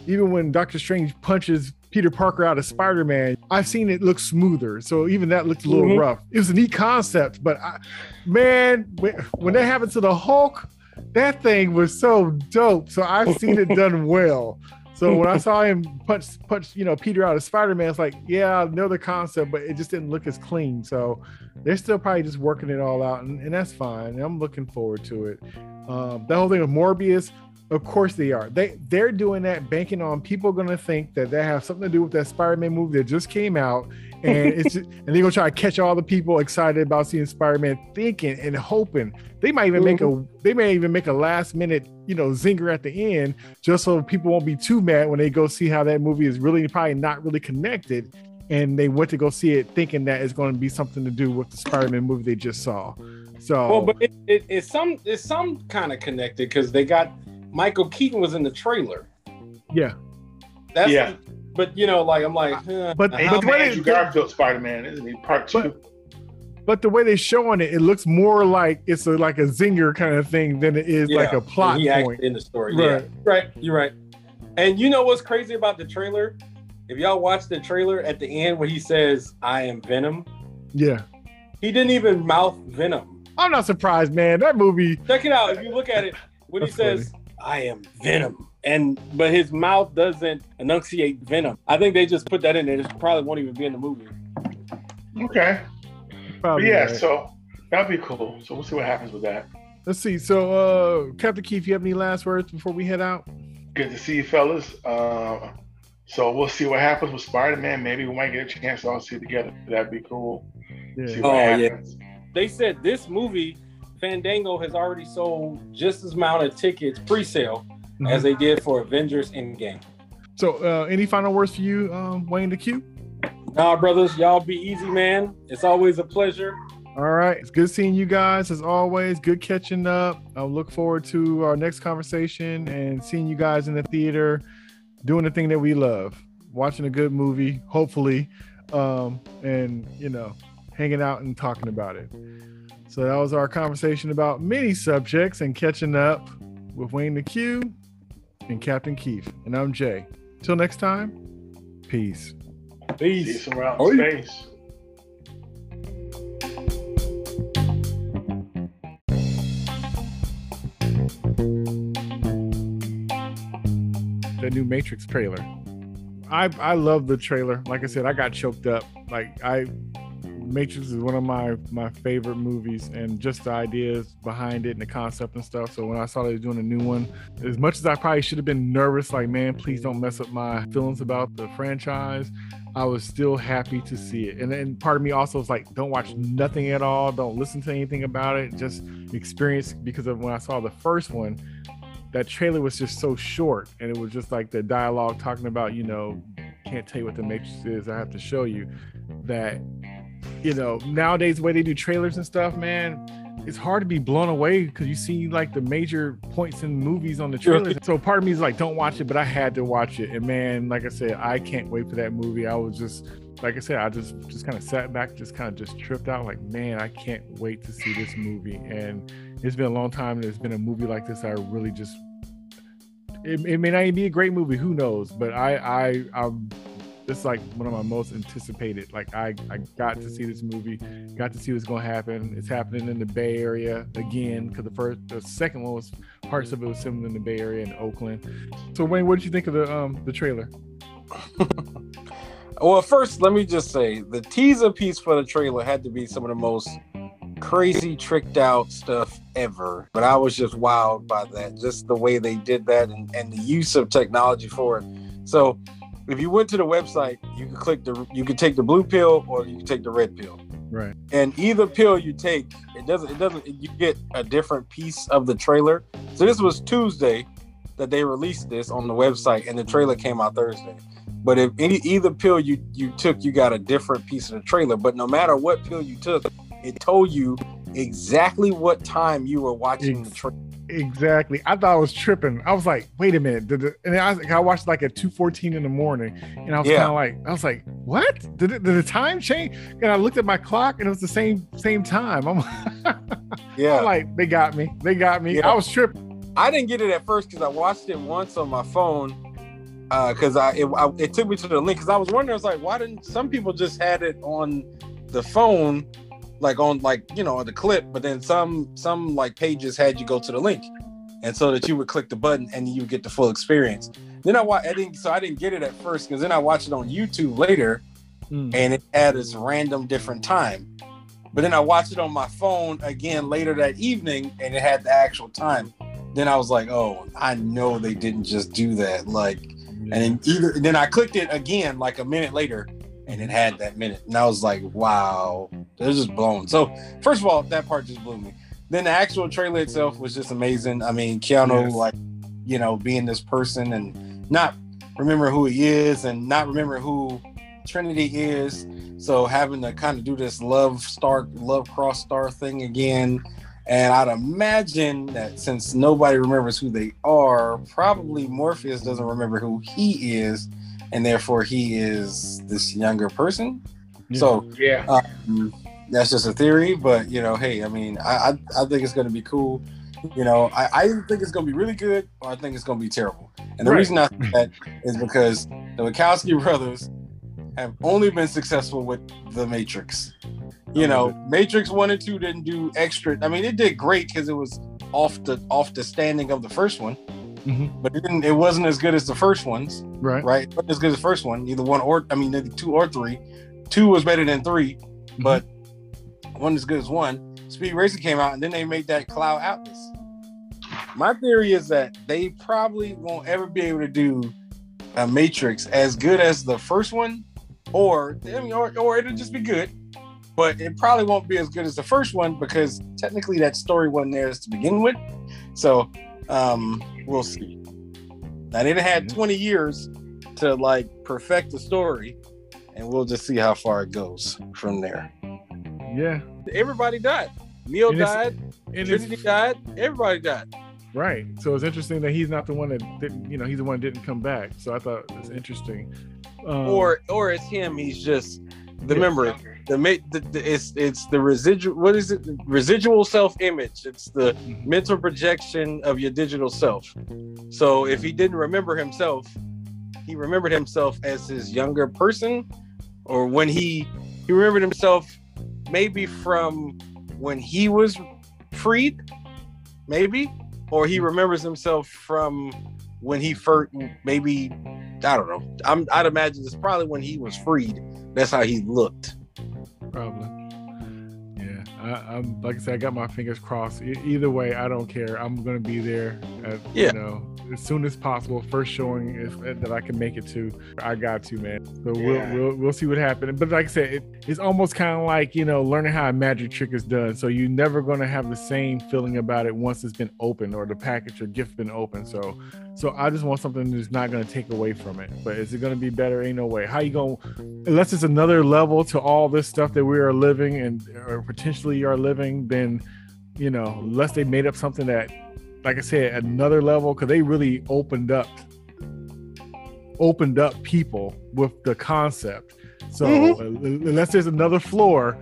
even when Doctor Strange punches Peter Parker out of Spider-Man, I've seen it look smoother. So even that looked a little
Mhm.
rough. It was a neat concept, but I, man, when, when that happened to the Hulk, that thing was so dope. So I've seen it done well. So when I saw him punch punch, you know, Peter out of Spider-Man, it's like, yeah, I know the concept, but it just didn't look as clean. So they're still probably just working it all out, and, and that's fine. I'm looking forward to it. Um, that whole thing with Morbius, Of course they are. They they're doing that banking on people going to think that they have something to do with that Spider-Man movie that just came out, and it's just, and they're gonna try to catch all the people excited about seeing Spider-Man, thinking and hoping they might even make a mhm. they may even make a last minute you know zinger at the end just so people won't be too mad when they go see how that movie is really probably not really connected, and they went to go see it thinking that it's going to be something to do with the Spider-Man movie they just saw. So
Well, but it, it, it's some it's some kind of connected because they got Michael Keaton was in the trailer.
yeah,
That's
Yeah.
But you know, like I'm like, uh, huh,
But-
And
how-
he's
the way
Andrew
they-
Garfield Spider-Man, isn't he? Part two.
But- but the way they're showing it, it looks more like it's a, like a zinger kind of thing than it is like a plot
he
point.
in the story.
Right.
Yeah, right. You're right. And you know what's crazy about the trailer? If y'all watch the trailer at the end where he says, "I am Venom,"
Yeah,
he didn't even mouth Venom.
I'm not surprised, man. That movie.
Check it out. If you look at it, when he
That's
says, "I am Venom," and but his mouth doesn't enunciate Venom. I think they just put that in there. It probably won't even be in the movie.
Okay. But
Probably
yeah,
right.
so that'd be cool. So we'll see what happens with that.
Let's see. So, uh, Captain Keith, you have any last words before we head out?
Good to see you, fellas. Uh, so we'll see what happens with Spider-Man. Maybe we might get a chance to all see it together. That'd be cool. See
Yeah.
what
Oh, yeah. They said this movie, Fandango, has already sold just as amount of tickets pre-sale
Mhm.
as they did for Avengers Endgame.
So, uh, any final words for you, um, Wayne Da Que?
Nah, brothers, y'all be easy, man. It's always a pleasure.
All right. It's good seeing you guys as always. Good catching up. I look forward to our next conversation and seeing you guys in the theater doing the thing that we love, watching a good movie, hopefully, um, and, you know, hanging out and talking about it. So that was our conversation about many subjects and catching up with Wayne Da Que and Captain Keith. And I'm Jay. Till next time, peace.
See you
Peace.
somewhere out
Oh,
in
yeah.
space.
the new Matrix trailer. I I love the trailer. Like I said, I got choked up. Like I Matrix is one of my my favorite movies and just the ideas behind it and the concept and stuff. So when I saw they were doing a new one, as much as I probably should have been nervous, like man, please don't mess up my feelings about the franchise. I was still happy to see it. And then part of me also was like, don't watch nothing at all. Don't listen to anything about it. Just experience because of when I saw the first one, that trailer was just so short and it was just like the dialogue talking about you know can't tell you what the matrix is i have to show you that you know nowadays the way they do trailers and stuff man it's hard to be blown away because you see like the major points in movies on the
Sure.
trailers. So part of me is like don't watch it but i had to watch it. And man like i said i can't wait for that movie. I was just like i said i just just kind of sat back just kind of just tripped out like man i can't wait to see this movie. And it's been a long time there's been a movie like this i really just it, it may not even be a great movie who knows? But i i i'm it's like one of my most anticipated like i i got to see this movie got to see what's going to happen it's happening in the bay area again because the first the second one was parts of it was filmed in the bay area in oakland so wayne what did you think of the um the trailer
Well, first, let me just say the teaser piece for the trailer had to be some of the most crazy, tricked out stuff ever. But I was just wowed by that, just the way they did that and, and the use of technology for it. So, if you went to the website, you could click the, you could take the blue pill or you could take the red pill.
right
And either pill you take, it doesn't, it doesn't, you get a different piece of the trailer. So this was Tuesday that they released this on the website, and the trailer came out Thursday. But if any either pill you you took, you got a different piece of the trailer. But no matter what pill you took, it told you exactly what time you were watching the trailer.
exactly i thought i was tripping i was like wait a minute did it, and I, was- I watched like at 2.14 in the morning and i was
Yeah.
kind of like i was like what did, it, did the time change and i looked at my clock and it was the same same time i'm,
Yeah,
I'm like they got me they got me
Yeah.
i was tripping
I didn't get it at first because I watched it once on my phone. Uh, because I, it, I it took me to the link because I was wondering, I was like, why didn't some people just had it on the phone, like on like you know the clip, but then some some like pages had you go to the link, and so that you would click the button and you would get the full experience. Then I wa- I didn't so I didn't get it at first because then I watched it on YouTube later,
Mm.
and it had this random different time. But then I watched it on my phone again later that evening, and it had the actual time. then I was like, oh, I know they didn't just do that. Like, and then either then I clicked it again like a minute later, and it had that minute, and I was like, wow, was just blown. So first of all, that part just blew me. Then the actual trailer itself was just amazing. I mean, Keanu
Yes.
like, you know, being this person and not remember who he is and not remember who Trinity is. So having to kind of do this love star, love cross star thing again. And I'd imagine that since nobody remembers who they are, probably Morpheus doesn't remember who he is, and therefore he is this younger person.
Yeah.
So
Yeah.
um, that's just a theory, but you know, hey, I mean, I I, I think it's gonna be cool. You know, I, I either think it's gonna be really good or I think it's gonna be terrible. And the
Right.
reason I think that is because the Wachowski brothers have only been successful with the Matrix. You know, Matrix one and two didn't do extra. I mean, it did great because it was off the off the standing of the first one,
Mhm.
but it didn't. It wasn't as good as the first ones
right.
right? It wasn't as good as the first one, either one or I mean, either two or three. Two was better than 3
Mm-hmm.
but one as good as one. Speed Racer came out, and then they made that Cloud Atlas. My theory is that they probably won't ever be able to do a Matrix as good as the first one, or I mean, or, or it'll just be good, but it probably won't be as good as the first one because technically that story wasn't theirs to begin with. So um, we'll see. Now they done had 20 years to like perfect the story, and we'll just see how far it goes from there.
Yeah.
Everybody died. Neo
And
died.
And
Trinity died. Everybody died.
right. So it's interesting that he's not the one that didn't, you know, he's the one that didn't come back. So I thought it's interesting. Um,
or or it's him. He's just the
Yeah.
member. The, the, the it's it's the residual. What is it? Residual self image. It's the
Mhm.
mental projection of your digital self. So if he didn't remember himself, he remembered himself as his younger person, or when he he remembered himself maybe from when he was freed, maybe, or he remembers himself from when he first maybe I don't know. I'm I'd imagine it's probably when he was freed. That's how he looked.
Probably. Yeah, I, I'm like I said, I got my fingers crossed. E- either way, I don't care. I'm gonna be there. At,
Yeah.
You know, as soon as possible. First showing is, uh, that I can make it to. I got to, man. So
Yeah.
we'll, we'll we'll see what happens. But like I said, it, it's almost kind of like you know learning how a magic trick is done. So you're never gonna have the same feeling about it once it's been opened or the package or gift been opened. So so I just want something that's not gonna take away from it. But is it gonna be better? Ain't no way. How you gonna unless it's another level to all this stuff that we are living and or potentially are living, then you know, unless they made up something that, like I said, another level, because they really opened up opened up people with the concept. So uh, unless there's another floor,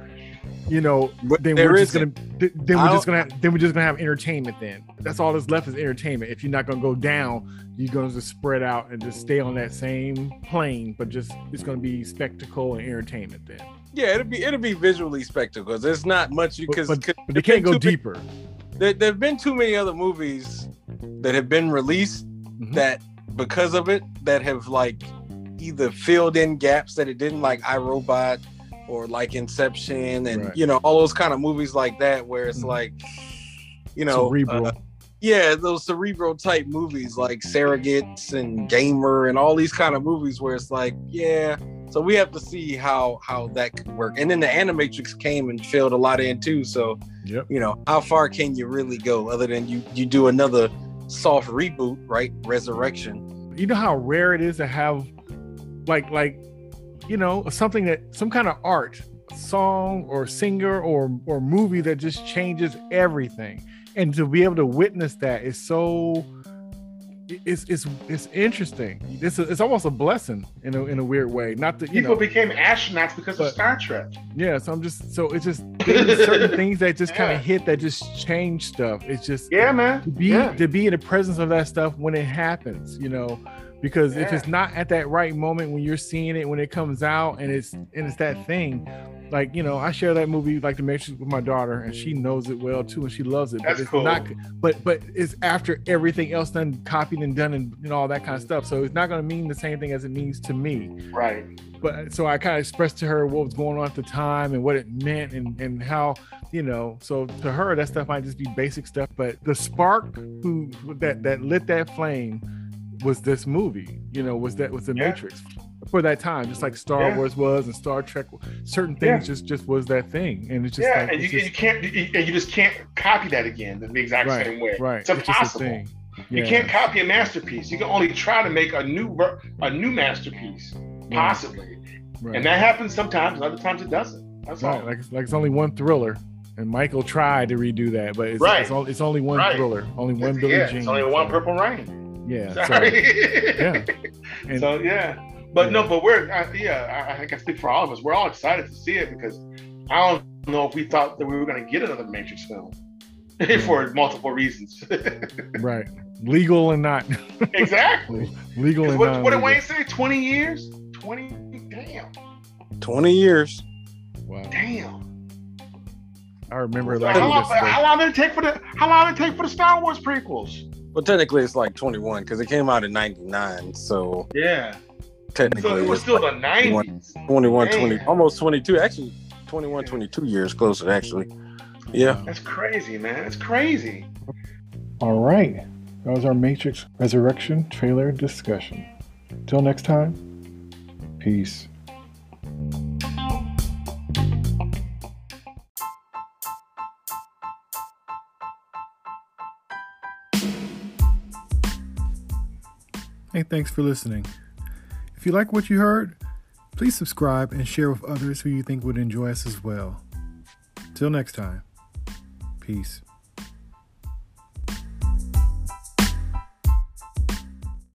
you know,
But
then we're just
isn't.
gonna then we're just gonna have, then we're just gonna have entertainment. Then that's all that's left is entertainment. If you're not gonna go down, you're gonna just spread out and just stay on that same plane, but just it's gonna be spectacle and entertainment. Then,
Yeah, it'll be it'll be visually spectacle. There's not much you because
they can't go deeper.
There, there have been too many other movies that have been released
Mhm.
that because of it that have like either filled in gaps that it didn't like iRobot or like Inception and
Right.
you know all those kind of movies like that where it's
Mhm.
like you know uh, yeah those cerebral type movies like Surrogates and Gamer and all these kind of movies where it's like yeah so we have to see how how that could work. And then the Animatrix came and filled a lot in too. So
Yep.
you know how far can you really go other than you you do another soft reboot right? Resurrection.
You know how rare it is to have like like you know something that some kind of art song or singer or or movie that just changes everything. And to be able to witness that is so it's it's it's interesting it's a, it's almost a blessing in a, in a weird way not that
People
know
became astronauts because
But-
of Star Trek.
yeah so i'm just so it's just certain things that just kind of hit that just change stuff it's just
Yeah, man.
to be
yeah.
to be in the presence of that stuff when it happens you know because if it's not at that right moment when you're seeing it when it comes out and it's and it's that thing like you know i share that movie like the matrix with my daughter and she knows it well too and she loves it
That's
but it's
cool.
not but but it's after everything else done copied and done and, and all that kind of stuff so it's not going to mean the same thing as it means to me
Right.
but so I kind of expressed to her what was going on at the time and what it meant and and how you know. So to her, that stuff might just be basic stuff, but the spark who that that lit that flame was this movie. You know, was that was the
Yeah.
Matrix for that time, just like Star
Yeah.
Wars was and Star Trek. Certain things
Yeah.
just just was that thing, and it's just
yeah,
like
and you,
just-
you can't you, and you just can't copy that again the exact
right,
same way.
right.
It's impossible.
thing.
You can't copy a masterpiece. You can only try to make a new a new masterpiece, possibly.
Right.
And that happens sometimes, other times it doesn't. That's
Right,
all.
like it's, like it's only one thriller, and Michael tried to redo that, but it's,
Right.
it's, only, it's only one thriller, only one Billie
yeah,
Jean.
it's only one Purple Rain.
Yeah, so, yeah. And-
so yeah, but no, but we're uh, yeah. I, I can speak for all of us. We're all excited to see it because I don't know if we thought that we were going to get another Matrix film for multiple reasons.
right, legal and not
exactly.
Legal and
What,
not.
what did Wayne say? Twenty years? Twenty? Damn.
20 years.
Wow,
Damn.
I remember
So
like
how, long, how long did it take for the How long did it take for the Star Wars prequels?
Well, technically, it's like 21 because it came out in 99. So
Yeah.
technically,
So it was still
like
the nineties.
21, 20, almost 22. Actually, 21, 22 years closer, actually. Yeah.
That's crazy, man. That's crazy.
All right, that was our Matrix Resurrection trailer discussion. Till next time, peace. Hey, thanks for listening. If you like what you heard, please subscribe and share with others who you think would enjoy us as well. Till next time, peace.